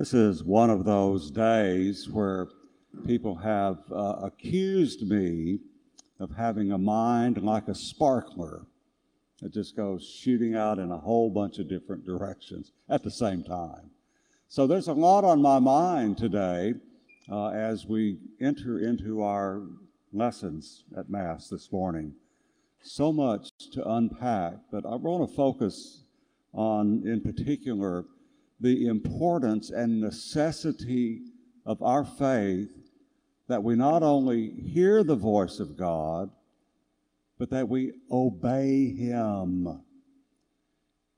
This is one of those days where people have uh, accused me of having a mind like a sparkler that just goes shooting out in a whole bunch of different directions at the same time. So there's a lot on my mind today uh, as we enter into our lessons at Mass this morning. So much to unpack, but I want to focus on, in particular, the importance and necessity of our faith that we not only hear the voice of God, but that we obey Him.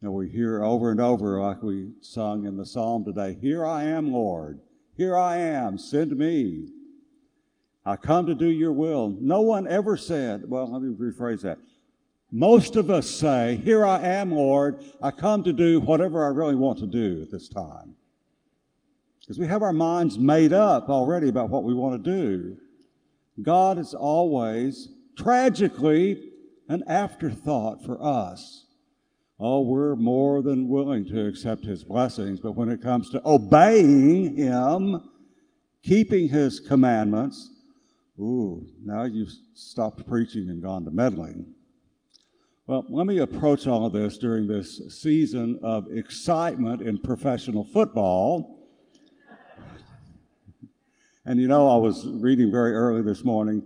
And we hear over and over, like we sung in the psalm today Here I am, Lord. Here I am. Send me. I come to do your will. No one ever said, well, let me rephrase that. Most of us say, Here I am, Lord. I come to do whatever I really want to do at this time. Because we have our minds made up already about what we want to do. God is always, tragically, an afterthought for us. Oh, we're more than willing to accept His blessings, but when it comes to obeying Him, keeping His commandments, ooh, now you've stopped preaching and gone to meddling. Well, let me approach all of this during this season of excitement in professional football. And you know, I was reading very early this morning.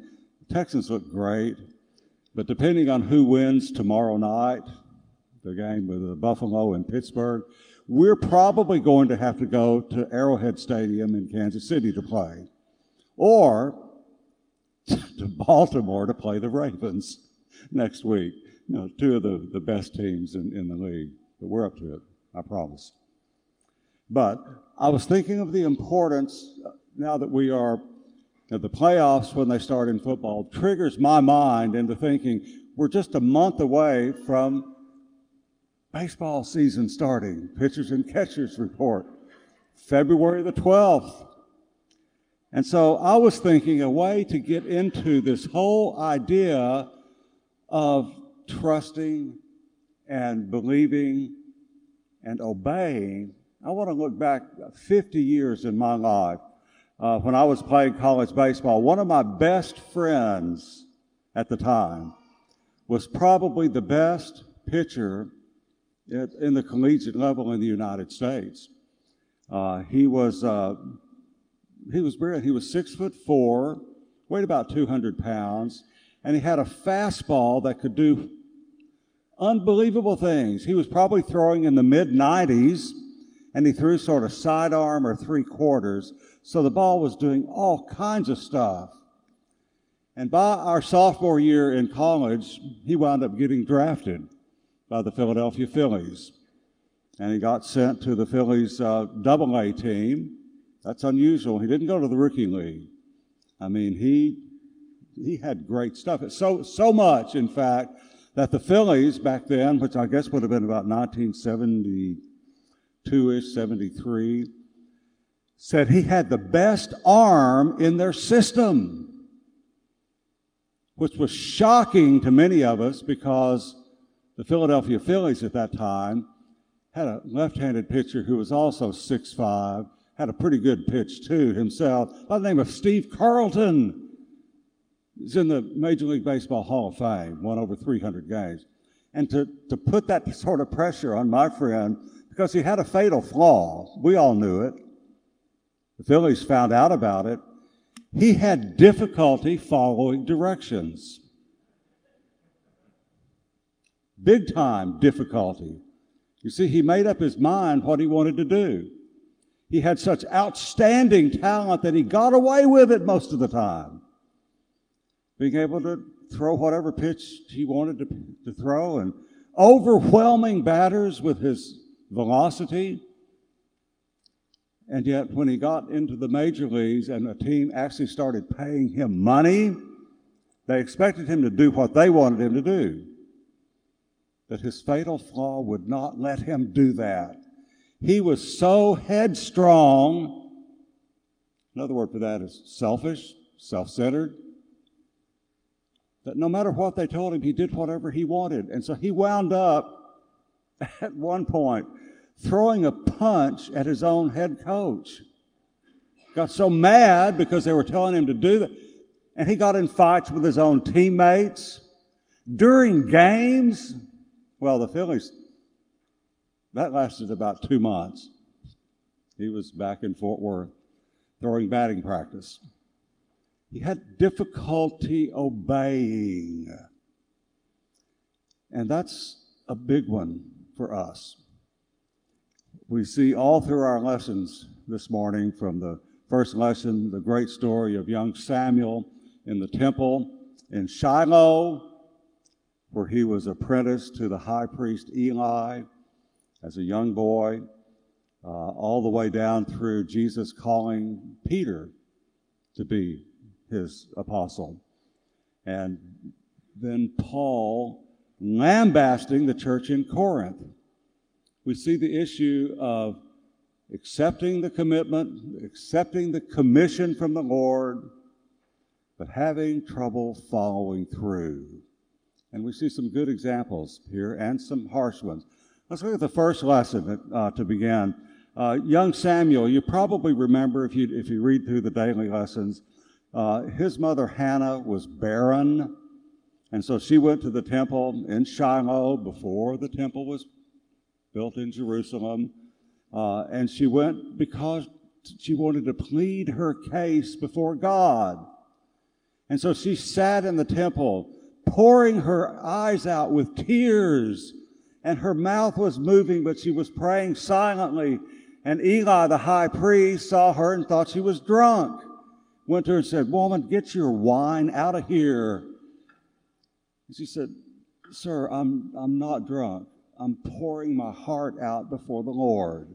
The Texans look great, but depending on who wins tomorrow night, the game with the Buffalo and Pittsburgh, we're probably going to have to go to Arrowhead Stadium in Kansas City to play, or to Baltimore to play the Ravens next week you know, two of the, the best teams in, in the league. But we're up to it, I promise. But I was thinking of the importance uh, now that we are at the playoffs when they start in football, triggers my mind into thinking we're just a month away from baseball season starting, pitchers and catchers report, February the 12th. And so I was thinking a way to get into this whole idea of trusting and believing and obeying, I want to look back 50 years in my life. Uh, when I was playing college baseball, one of my best friends at the time was probably the best pitcher at, in the collegiate level in the United States. Uh, he was uh, he was brilliant. He was six foot four, weighed about 200 pounds, and he had a fastball that could do unbelievable things. He was probably throwing in the mid 90s, and he threw sort of sidearm or three quarters. So the ball was doing all kinds of stuff. And by our sophomore year in college, he wound up getting drafted by the Philadelphia Phillies. And he got sent to the Phillies uh, double A team. That's unusual. He didn't go to the rookie league. I mean, he, he had great stuff. So, so much, in fact, that the Phillies back then, which I guess would have been about 1972 ish, 73, said he had the best arm in their system, which was shocking to many of us because the Philadelphia Phillies at that time had a left handed pitcher who was also 6'5, had a pretty good pitch too himself, by the name of Steve Carlton. He's in the Major League Baseball Hall of Fame, won over 300 games. And to, to put that sort of pressure on my friend, because he had a fatal flaw, we all knew it. The Phillies found out about it. He had difficulty following directions. Big time difficulty. You see, he made up his mind what he wanted to do. He had such outstanding talent that he got away with it most of the time being able to throw whatever pitch he wanted to, to throw and overwhelming batters with his velocity. And yet, when he got into the major leagues and a team actually started paying him money, they expected him to do what they wanted him to do. But his fatal flaw would not let him do that. He was so headstrong. Another word for that is selfish, self centered that no matter what they told him, he did whatever he wanted. And so he wound up at one point throwing a punch at his own head coach. Got so mad because they were telling him to do that. And he got in fights with his own teammates. During games, well, the Phillies, that lasted about two months. He was back in Fort Worth throwing batting practice. He had difficulty obeying. And that's a big one for us. We see all through our lessons this morning from the first lesson, the great story of young Samuel in the temple in Shiloh, where he was apprenticed to the high priest Eli as a young boy, uh, all the way down through Jesus calling Peter to be his apostle. And then Paul lambasting the church in Corinth. We see the issue of accepting the commitment, accepting the commission from the Lord, but having trouble following through. And we see some good examples here and some harsh ones. Let's look at the first lesson uh, to begin. Uh, young Samuel, you probably remember if you, if you read through the daily lessons, uh, his mother Hannah was barren. And so she went to the temple in Shiloh before the temple was built in Jerusalem. Uh, and she went because she wanted to plead her case before God. And so she sat in the temple, pouring her eyes out with tears, and her mouth was moving, but she was praying silently. And Eli, the high priest, saw her and thought she was drunk. Went to her and said, Woman, get your wine out of here. And she said, Sir, I'm, I'm not drunk. I'm pouring my heart out before the Lord.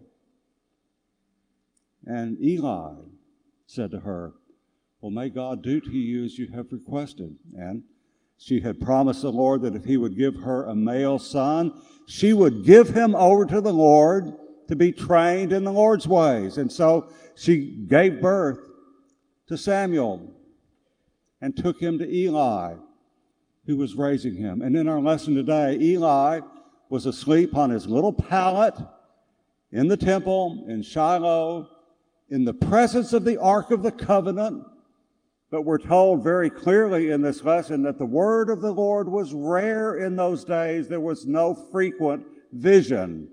And Eli said to her, Well, may God do to you as you have requested. And she had promised the Lord that if he would give her a male son, she would give him over to the Lord to be trained in the Lord's ways. And so she gave birth to Samuel and took him to Eli who was raising him. And in our lesson today, Eli was asleep on his little pallet in the temple in Shiloh in the presence of the Ark of the Covenant. But we're told very clearly in this lesson that the word of the Lord was rare in those days. There was no frequent vision.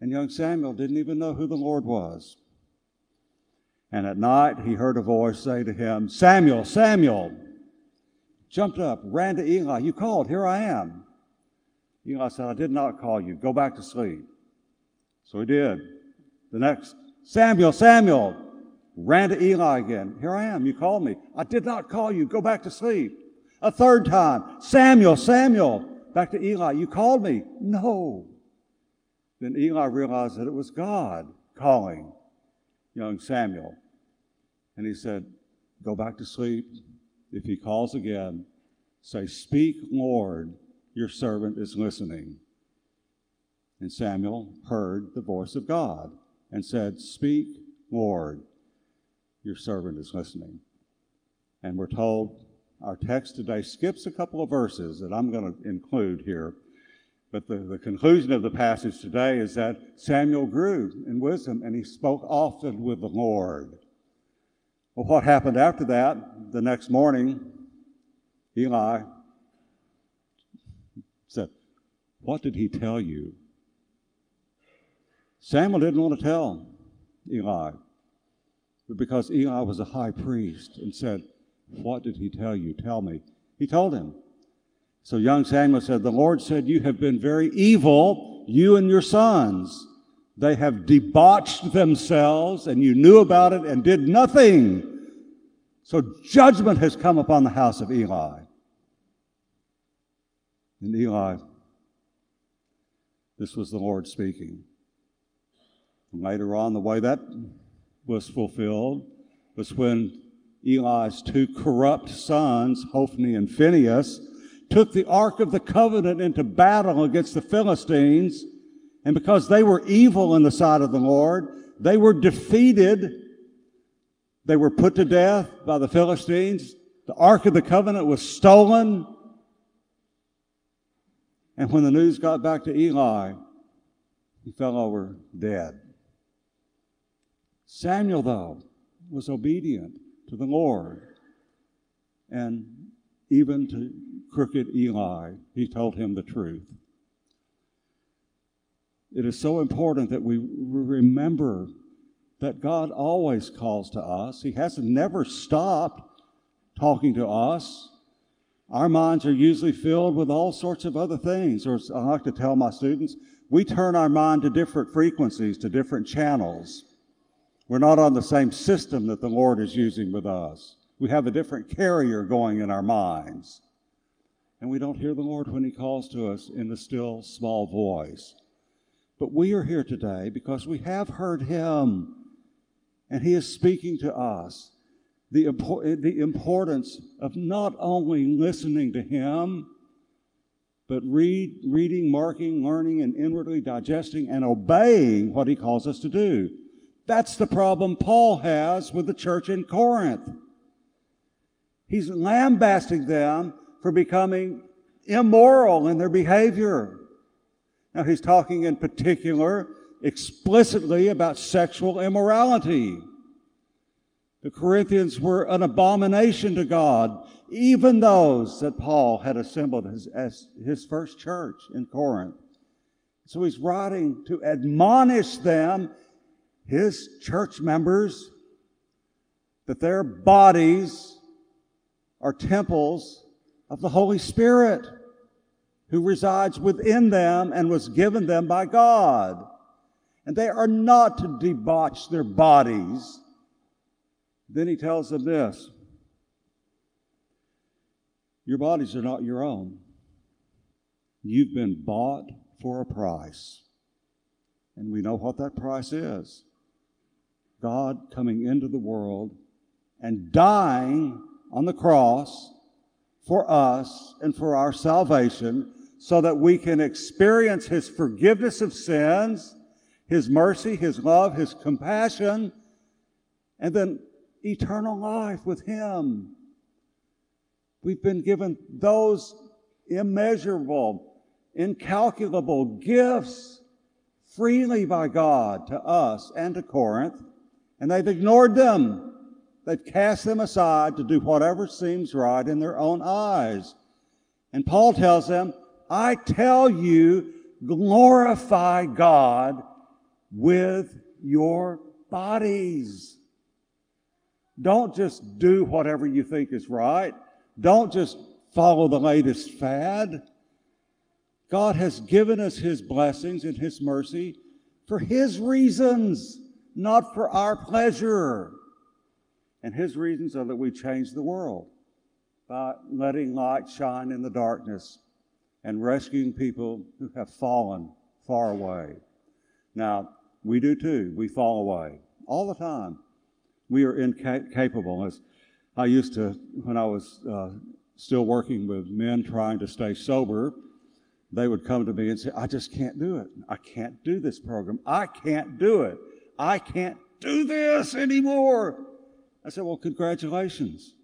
And young Samuel didn't even know who the Lord was. And at night he heard a voice say to him, Samuel, Samuel jumped up, ran to Eli. You called, here I am. Eli said, I did not call you. Go back to sleep. So he did. The next, Samuel, Samuel, ran to Eli again. Here I am. You called me. I did not call you. Go back to sleep. A third time, Samuel, Samuel, back to Eli. You called me. No. Then Eli realized that it was God calling young Samuel. And he said, Go back to sleep. If he calls again, say, Speak, Lord, your servant is listening. And Samuel heard the voice of God and said, Speak, Lord, your servant is listening. And we're told our text today skips a couple of verses that I'm going to include here. But the, the conclusion of the passage today is that Samuel grew in wisdom and he spoke often with the Lord. Well, what happened after that? The next morning, Eli said, What did he tell you? Samuel didn't want to tell Eli, but because Eli was a high priest and said, What did he tell you? Tell me. He told him. So young Samuel said, The Lord said, You have been very evil, you and your sons. They have debauched themselves, and you knew about it and did nothing. So judgment has come upon the house of Eli. And Eli, this was the Lord speaking. Later on, the way that was fulfilled was when Eli's two corrupt sons, Hophni and Phinehas, took the Ark of the Covenant into battle against the Philistines. And because they were evil in the sight of the Lord, they were defeated they were put to death by the Philistines. The Ark of the Covenant was stolen. And when the news got back to Eli, He fell over dead. Samuel, though, was obedient to the Lord. And even to crooked Eli, he told him the truth. It is so important that we remember that God always calls to us. He hasn't never stopped talking to us. Our minds are usually filled with all sorts of other things. Or I like to tell my students, we turn our mind to different frequencies, to different channels. We're not on the same system that the Lord is using with us. We have a different carrier going in our minds. And we don't hear the Lord when He calls to us in the still small voice. But we are here today because we have heard Him and He is speaking to us the, the importance of not only listening to Him, but read, reading, marking, learning, and inwardly digesting and obeying what He calls us to do. That's the problem Paul has with the church in Corinth. He's lambasting them for becoming immoral in their behavior. Now, he's talking in particular explicitly about sexual immorality. The Corinthians were an abomination to God, even those that Paul had assembled as, as his first church in Corinth. So he's writing to admonish them, his church members, that their bodies are temples of the Holy Spirit who resides within them and was given them by God. And they are not to debauch their bodies. Then he tells them this Your bodies are not your own. You've been bought for a price. And we know what that price is God coming into the world and dying on the cross for us and for our salvation so that we can experience His forgiveness of sins, His mercy, His love, His compassion, and then eternal life with Him. We've been given those immeasurable, incalculable gifts freely by God to us and to Corinth, and they've ignored them. They've cast them aside to do whatever seems right in their own eyes. And Paul tells them, I tell you, glorify God with your bodies. Don't just do whatever you think is right. Don't just follow the latest fad. God has given us His blessings and His mercy for His reasons, not for our pleasure. And His reasons are that we change the world by letting light shine in the darkness and rescuing people who have fallen far away. Now, we do too. We fall away all the time. We are incapable. As I used to, when I was uh, still working with men trying to stay sober, they would come to me and say, I just can't do it. I can't do this program. I can't do it. I can't do this anymore. I said, Well, congratulations.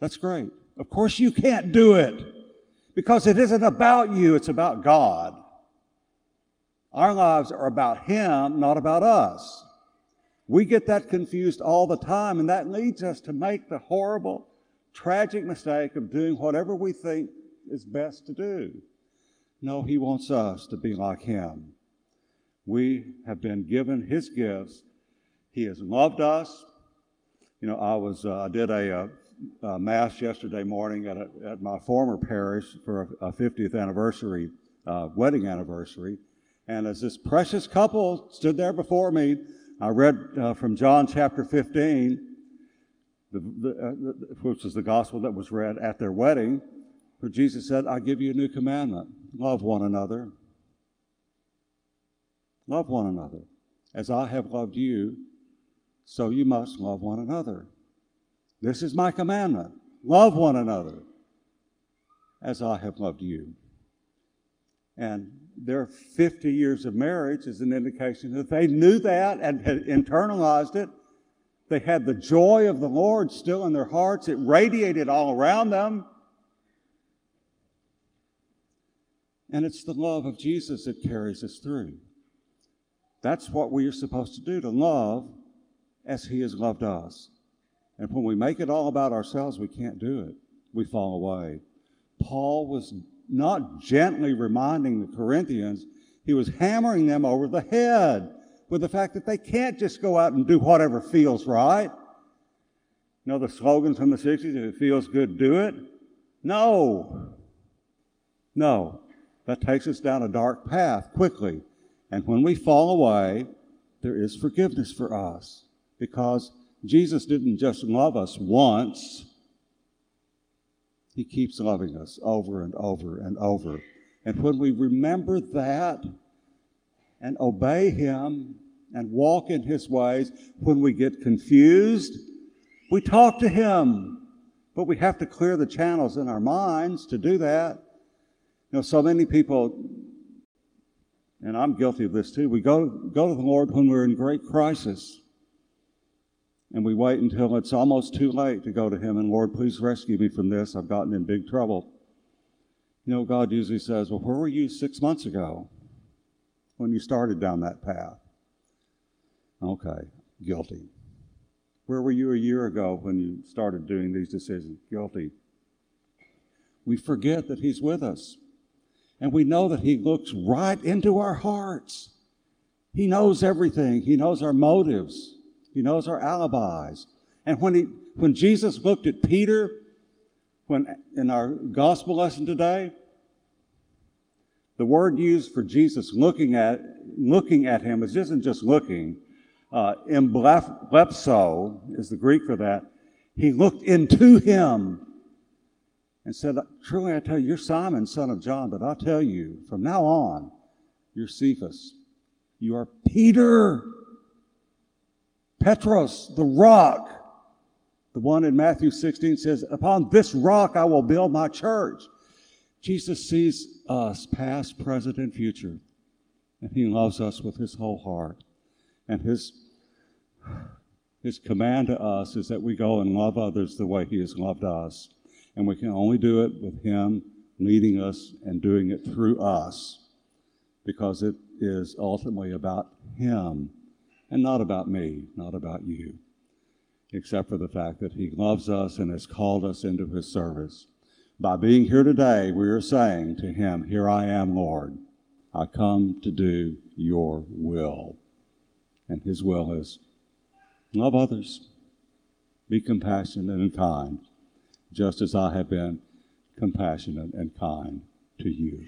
That's great. Of course, you can't do it because it isn't about you, it's about God. Our lives are about Him, not about us. We get that confused all the time, and that leads us to make the horrible, tragic mistake of doing whatever we think is best to do. No, He wants us to be like Him. We have been given His gifts. He has loved us. You know, I was uh, I did a, a uh, uh, mass yesterday morning at, a, at my former parish for a, a 50th anniversary, uh, wedding anniversary. And as this precious couple stood there before me, I read uh, from John chapter 15, the, the, uh, the, which is the gospel that was read at their wedding, where Jesus said, I give you a new commandment love one another. Love one another. As I have loved you, so you must love one another. This is my commandment love one another as I have loved you. And their 50 years of marriage is an indication that they knew that and had internalized it. They had the joy of the Lord still in their hearts, it radiated all around them. And it's the love of Jesus that carries us through. That's what we are supposed to do to love as He has loved us. And when we make it all about ourselves, we can't do it. We fall away. Paul was not gently reminding the Corinthians, he was hammering them over the head with the fact that they can't just go out and do whatever feels right. You know the slogans from the 60s, if it feels good, do it? No. No. That takes us down a dark path quickly. And when we fall away, there is forgiveness for us because Jesus didn't just love us once, He keeps loving us over and over and over. And when we remember that and obey Him and walk in His ways, when we get confused, we talk to Him. But we have to clear the channels in our minds to do that. You know, so many people, and I'm guilty of this too, we go, go to the Lord when we're in great crisis. And we wait until it's almost too late to go to Him and, Lord, please rescue me from this. I've gotten in big trouble. You know, God usually says, Well, where were you six months ago when you started down that path? Okay, guilty. Where were you a year ago when you started doing these decisions? Guilty. We forget that He's with us. And we know that He looks right into our hearts. He knows everything, He knows our motives, He knows our alibis. And when, he, when Jesus looked at Peter, when in our gospel lesson today, the word used for Jesus looking at looking at him is isn't just looking. Uh, emblepso is the Greek for that. He looked into him and said, Truly I tell you, you're Simon, son of John, but I'll tell you, from now on, you're Cephas. You are Peter. Petros, the rock. The one in Matthew 16 says, Upon this rock I will build my church. Jesus sees us, past, present, and future, and he loves us with his whole heart. And his, his command to us is that we go and love others the way he has loved us. And we can only do it with him leading us and doing it through us because it is ultimately about him and not about me, not about you, except for the fact that he loves us and has called us into his service. By being here today, we are saying to him, Here I am, Lord. I come to do your will. And his will is love others, be compassionate and kind, just as I have been compassionate and kind to you.